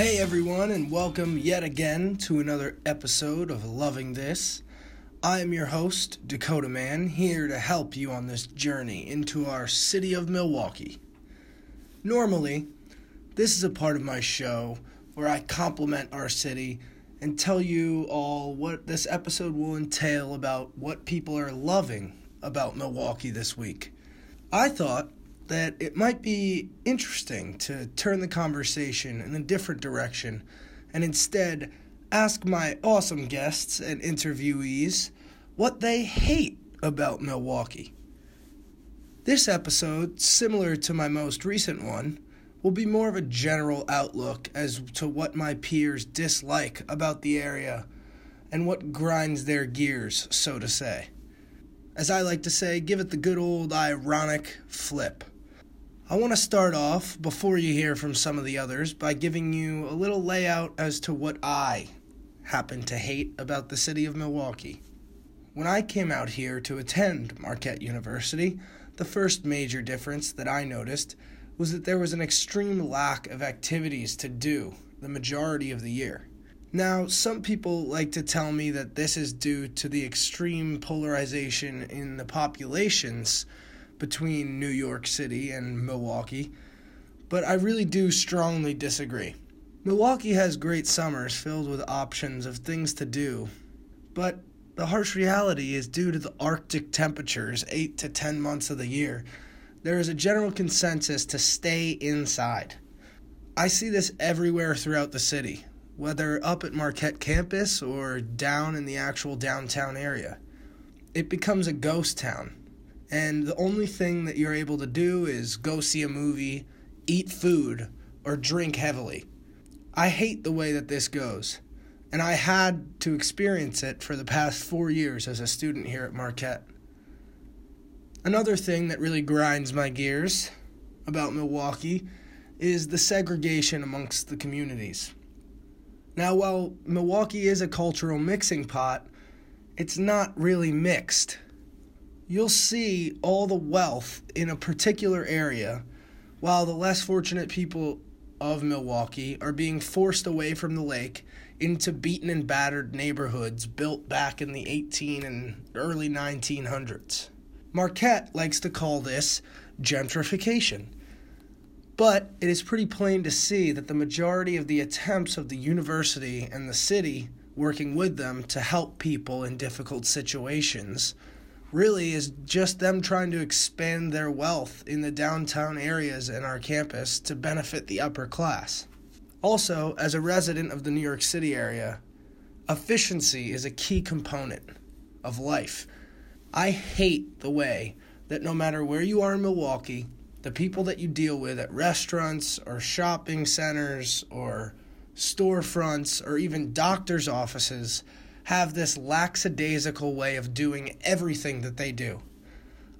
Hey everyone, and welcome yet again to another episode of Loving This. I am your host, Dakota Man, here to help you on this journey into our city of Milwaukee. Normally, this is a part of my show where I compliment our city and tell you all what this episode will entail about what people are loving about Milwaukee this week. I thought that it might be interesting to turn the conversation in a different direction and instead ask my awesome guests and interviewees what they hate about Milwaukee. This episode, similar to my most recent one, will be more of a general outlook as to what my peers dislike about the area and what grinds their gears, so to say. As I like to say, give it the good old ironic flip. I want to start off, before you hear from some of the others, by giving you a little layout as to what I happen to hate about the city of Milwaukee. When I came out here to attend Marquette University, the first major difference that I noticed was that there was an extreme lack of activities to do the majority of the year. Now, some people like to tell me that this is due to the extreme polarization in the populations between New York City and Milwaukee, but I really do strongly disagree. Milwaukee has great summers filled with options of things to do, but the harsh reality is due to the Arctic temperatures 8 to 10 months of the year. There is a general consensus to stay inside. I see this everywhere throughout the city, whether up at Marquette campus or down in the actual downtown area. It becomes a ghost town and the only thing that you're able to do is go see a movie, eat food, or drink heavily. I hate the way that this goes, and I had to experience it for the past four years as a student here at Marquette. Another thing that really grinds my gears about Milwaukee is the segregation amongst the communities. Now, while Milwaukee is a cultural mixing pot, it's not really mixed you'll see all the wealth in a particular area, while the less fortunate people of Milwaukee are being forced away from the lake into beaten and battered neighborhoods built back in the 18 and early 1900s. Marquette likes to call this gentrification. But it is pretty plain to see that the majority of the attempts of the university and the city working with them to help people in difficult situations really is just them trying to expand their wealth in the downtown areas in our campus to benefit the upper class. Also, as a resident of the New York City area, efficiency is a key component of life. I hate the way that no matter where you are in Milwaukee, the people that you deal with at restaurants or shopping centers or storefronts or even doctor's offices have this lackadaisical way of doing everything that they do.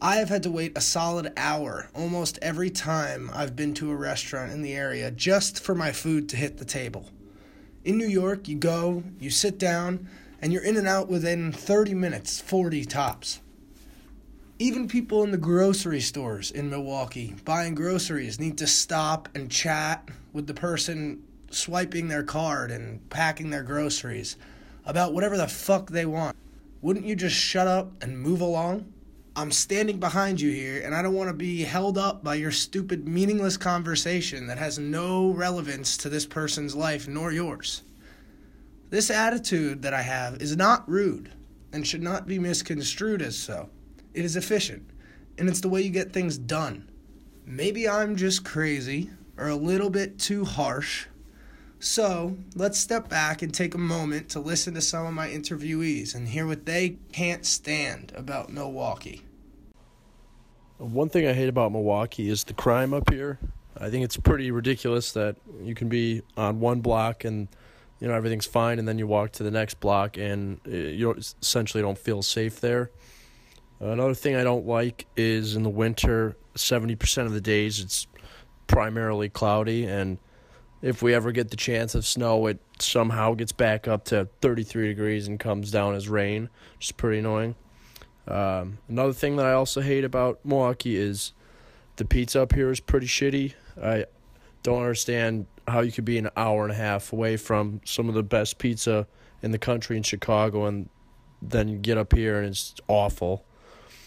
I have had to wait a solid hour almost every time I've been to a restaurant in the area just for my food to hit the table. In New York, you go, you sit down, and you're in and out within 30 minutes, 40 tops. Even people in the grocery stores in Milwaukee buying groceries need to stop and chat with the person swiping their card and packing their groceries about whatever the fuck they want. Wouldn't you just shut up and move along? I'm standing behind you here, and I don't want to be held up by your stupid, meaningless conversation that has no relevance to this person's life nor yours. This attitude that I have is not rude and should not be misconstrued as so. It is efficient, and it's the way you get things done. Maybe I'm just crazy or a little bit too harsh, so let's step back and take a moment to listen to some of my interviewees and hear what they can't stand about Milwaukee. One thing I hate about Milwaukee is the crime up here. I think it's pretty ridiculous that you can be on one block and you know everything's fine, and then you walk to the next block and uh, you essentially don't feel safe there. Another thing I don't like is in the winter, seventy percent of the days it's primarily cloudy and if we ever get the chance of snow, it somehow gets back up to 33 degrees and comes down as rain, which is pretty annoying. Um, another thing that I also hate about Milwaukee is the pizza up here is pretty shitty. I don't understand how you could be an hour and a half away from some of the best pizza in the country in Chicago, and then get up here and it's awful.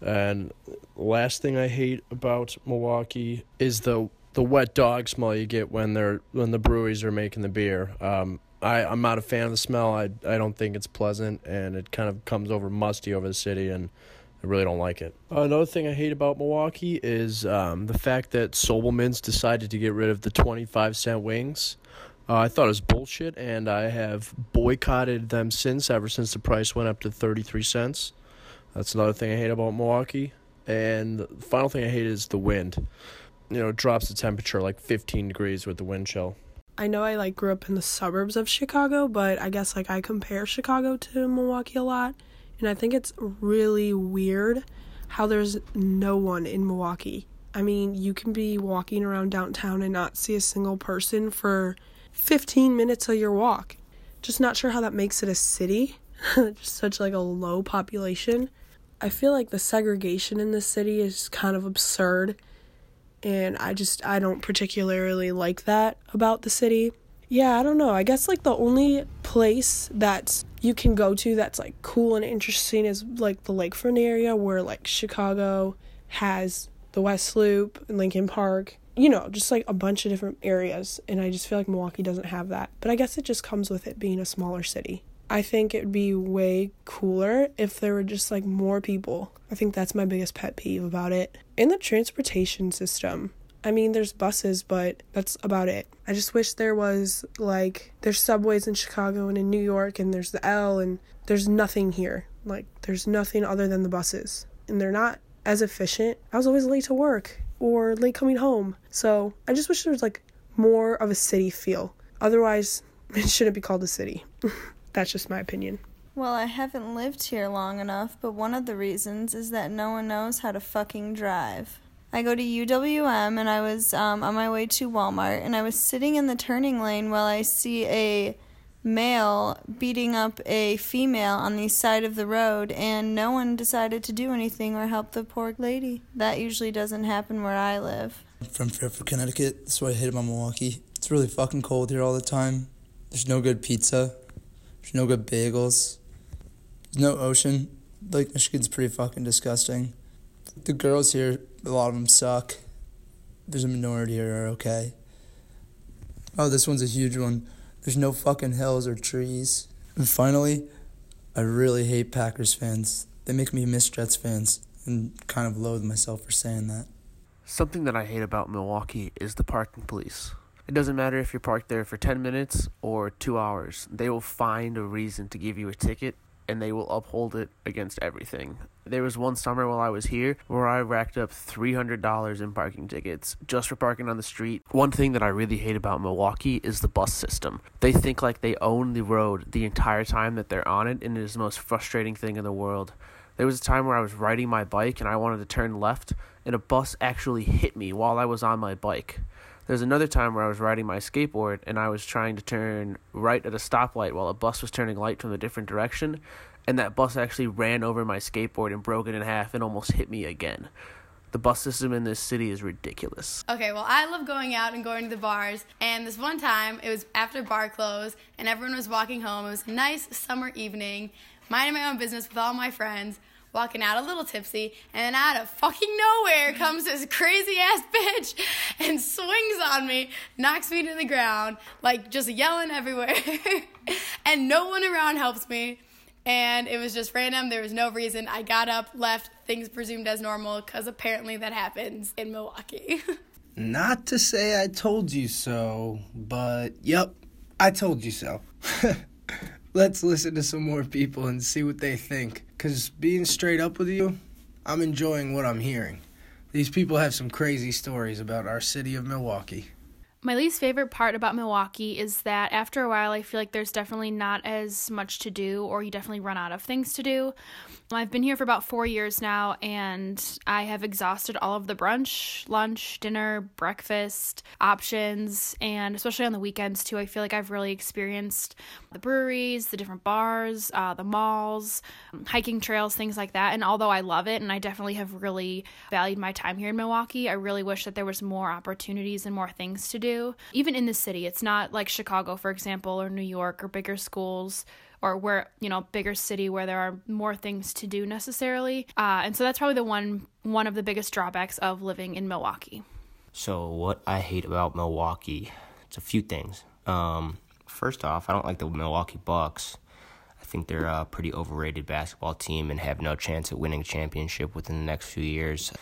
And last thing I hate about Milwaukee is the the wet dog smell you get when they're when the breweries are making the beer. Um, I I'm not a fan of the smell. I I don't think it's pleasant, and it kind of comes over musty over the city, and I really don't like it. Another thing I hate about Milwaukee is um, the fact that Sobelman's decided to get rid of the twenty five cent wings. Uh, I thought it was bullshit, and I have boycotted them since. Ever since the price went up to thirty three cents. That's another thing I hate about Milwaukee. And the final thing I hate is the wind. You know, drops the temperature like 15 degrees with the wind chill. I know I like grew up in the suburbs of Chicago, but I guess like I compare Chicago to Milwaukee a lot, and I think it's really weird how there's no one in Milwaukee. I mean, you can be walking around downtown and not see a single person for 15 minutes of your walk. Just not sure how that makes it a city. Just such like a low population. I feel like the segregation in this city is kind of absurd and I just I don't particularly like that about the city. Yeah, I don't know. I guess like the only place that you can go to that's like cool and interesting is like the lakefront area where like Chicago has the West Loop and Lincoln Park. You know, just like a bunch of different areas and I just feel like Milwaukee doesn't have that. But I guess it just comes with it being a smaller city. I think it'd be way cooler if there were just like more people. I think that's my biggest pet peeve about it. In the transportation system, I mean, there's buses, but that's about it. I just wish there was like, there's subways in Chicago and in New York, and there's the L, and there's nothing here. Like, there's nothing other than the buses. And they're not as efficient. I was always late to work or late coming home. So I just wish there was like more of a city feel. Otherwise, it shouldn't be called a city. That's just my opinion. Well, I haven't lived here long enough, but one of the reasons is that no one knows how to fucking drive. I go to UWM and I was um, on my way to Walmart and I was sitting in the turning lane while I see a male beating up a female on the side of the road and no one decided to do anything or help the poor lady. That usually doesn't happen where I live. I'm from Fairfield, Connecticut. That's what I hate about Milwaukee. It's really fucking cold here all the time. There's no good pizza. There's no good bagels. There's no ocean. Lake Michigan's pretty fucking disgusting. The girls here, a lot of them suck. There's a minority here are okay. Oh, this one's a huge one. There's no fucking hills or trees. And finally, I really hate Packers fans. They make me miss Jets fans and kind of loathe myself for saying that. Something that I hate about Milwaukee is the parking police. It doesn't matter if you're parked there for 10 minutes or two hours, they will find a reason to give you a ticket and they will uphold it against everything. There was one summer while I was here where I racked up $300 in parking tickets just for parking on the street. One thing that I really hate about Milwaukee is the bus system. They think like they own the road the entire time that they're on it, and it is the most frustrating thing in the world. There was a time where I was riding my bike and I wanted to turn left, and a bus actually hit me while I was on my bike. There's another time where I was riding my skateboard and I was trying to turn right at a stoplight while a bus was turning light from a different direction, and that bus actually ran over my skateboard and broke it in half and almost hit me again. The bus system in this city is ridiculous. Okay, well, I love going out and going to the bars. And this one time, it was after bar close, and everyone was walking home. It was a nice summer evening, minding my own business with all my friends walking out a little tipsy, and out of fucking nowhere comes this crazy ass bitch and swings on me, knocks me to the ground, like just yelling everywhere. and no one around helps me. And it was just random. There was no reason. I got up, left, things presumed as normal, because apparently that happens in Milwaukee. Not to say I told you so, but yep, I told you so. Let's listen to some more people and see what they think. Because being straight up with you, I'm enjoying what I'm hearing. These people have some crazy stories about our city of Milwaukee. My least favorite part about Milwaukee is that after a while, I feel like there's definitely not as much to do, or you definitely run out of things to do. I've been here for about four years now, and I have exhausted all of the brunch, lunch, dinner, breakfast options, and especially on the weekends too. I feel like I've really experienced the breweries, the different bars, uh, the malls, hiking trails, things like that. And although I love it, and I definitely have really valued my time here in Milwaukee, I really wish that there was more opportunities and more things to do do. Even in the city, it's not like Chicago, for example, or New York or bigger schools or where you know bigger city where there are more things to do necessarily. Uh, and so that's probably the one one of the biggest drawbacks of living in milwaukee. So what i hate about milwaukee it's a few things. Um, first off i don't like the milwaukee bucks. I think they're a pretty overrated basketball team and have no chance at winning a championship within the next few years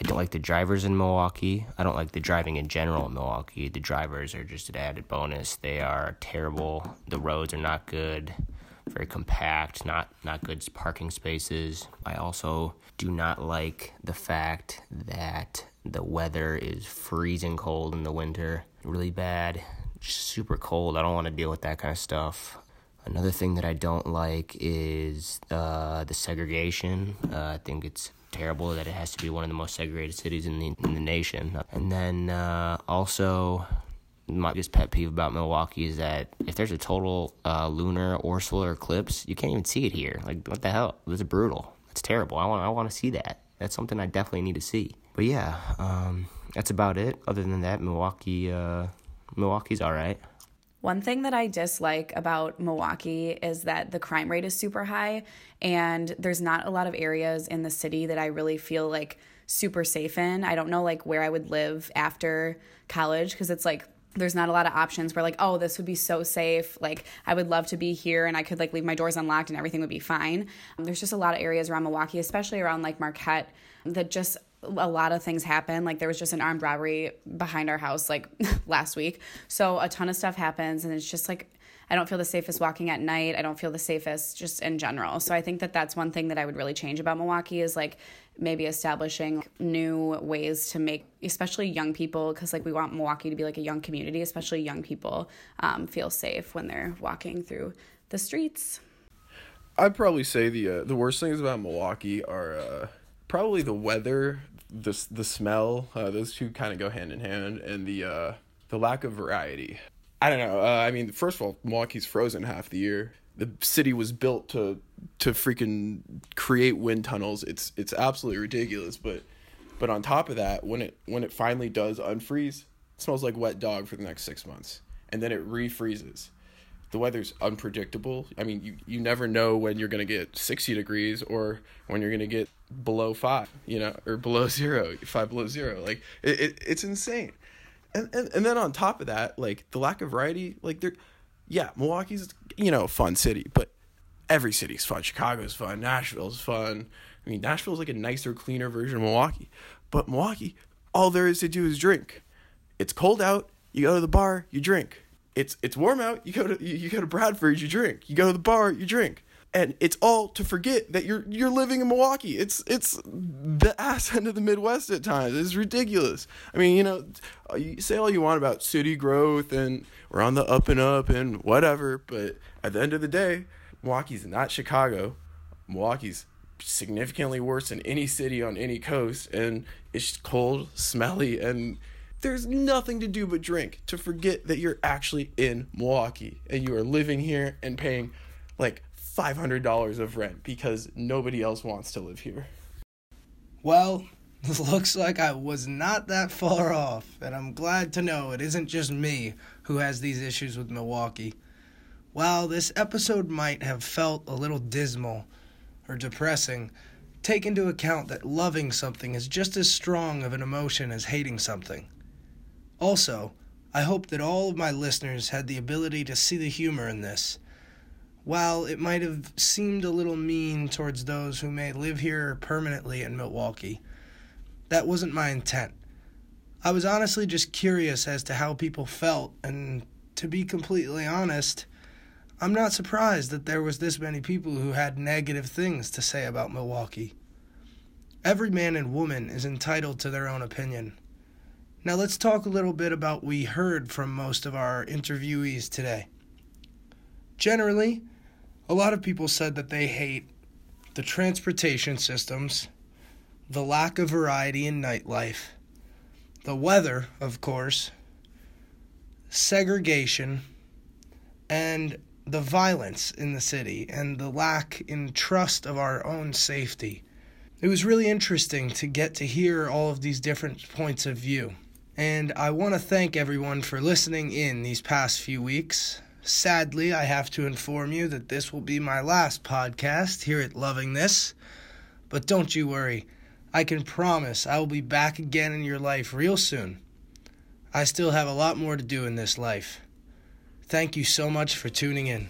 I don't like the drivers in Milwaukee. I don't like the driving in general in Milwaukee. The drivers are just an added bonus. They are terrible. The roads are not good very compact, not not good parking spaces. I also do not like the fact that the weather is freezing cold in the winter, really bad, super cold. I don't want to deal with that kind of stuff. Another thing that I don't like is uh, the segregation. Uh, I think it's terrible that it has to be one of the most segregated cities in the in the nation. And then uh, also my biggest pet peeve about Milwaukee is that if there's a total uh, lunar or solar eclipse, you can't even see it here. Like, what the hell? This is brutal. It's terrible. I want I want to see that. That's something I definitely need to see. But yeah, um, that's about it. Other than that, Milwaukee, uh, Milwaukee's all right. One thing that I dislike about Milwaukee is that the crime rate is super high, and there's not a lot of areas in the city that I really feel like super safe in. I don't know like where I would live after college because it's like there's not a lot of options where like oh this would be so safe like i would love to be here and i could like leave my doors unlocked and everything would be fine there's just a lot of areas around milwaukee especially around like marquette that just a lot of things happen like there was just an armed robbery behind our house like last week so a ton of stuff happens and it's just like I don't feel the safest walking at night. I don't feel the safest just in general. So I think that that's one thing that I would really change about Milwaukee is like maybe establishing new ways to make especially young people because like we want milwaukee to be like a young community especially young people um, feel safe when they're walking through the streets i'd probably say the uh, the worst things about milwaukee are uh, probably the weather the, the smell uh, those two kind of go hand in hand and the uh, the lack of variety i don't know uh, i mean first of all milwaukee's frozen half the year the city was built to to freaking create wind tunnels. It's it's absolutely ridiculous. But but on top of that, when it when it finally does unfreeze, it smells like wet dog for the next six months, and then it refreezes. The weather's unpredictable. I mean, you, you never know when you're gonna get sixty degrees or when you're gonna get below five, you know, or below zero, five below zero. Like it, it it's insane. And, and and then on top of that, like the lack of variety, like there yeah, Milwaukee's you know a fun city, but every city's fun. Chicago's fun. Nashville's fun. I mean, Nashville's like a nicer, cleaner version of Milwaukee. But Milwaukee, all there is to do is drink. It's cold out. You go to the bar. You drink. It's it's warm out. You go to you, go to Bradford. You drink. You go to the bar. You drink. And it's all to forget that you're you're living in Milwaukee. It's it's the ass end of the Midwest at times. It's ridiculous. I mean, you know, uh, you say all you want about city growth and we're on the up and up and whatever, but at the end of the day, Milwaukee's not Chicago. Milwaukee's significantly worse than any city on any coast, and it's cold, smelly, and there's nothing to do but drink to forget that you're actually in Milwaukee and you are living here and paying like $500 of rent because nobody else wants to live here. Well, looks like I was not that far off, and I'm glad to know it isn't just me who has these issues with Milwaukee. While this episode might have felt a little dismal or depressing, take into account that loving something is just as strong of an emotion as hating something. Also, I hope that all of my listeners had the ability to see the humor in this. While it might have seemed a little mean towards those who may live here permanently in Milwaukee, that wasn't my intent. I was honestly just curious as to how people felt, and to be completely honest, I'm not surprised that there was this many people who had negative things to say about Milwaukee. Every man and woman is entitled to their own opinion. Now let's talk a little bit about what we heard from most of our interviewees today. Generally, a lot of people said that they hate the transportation systems, the lack of variety in nightlife, the weather, of course, segregation, and the violence in the city and the lack in trust of our own safety. It was really interesting to get to hear all of these different points of view. And I want to thank everyone for listening in these past few weeks. Sadly, I have to inform you that this will be my last podcast here at Loving This. But don't you worry, I can promise I will be back again in your life real soon. I still have a lot more to do in this life. Thank you so much for tuning in.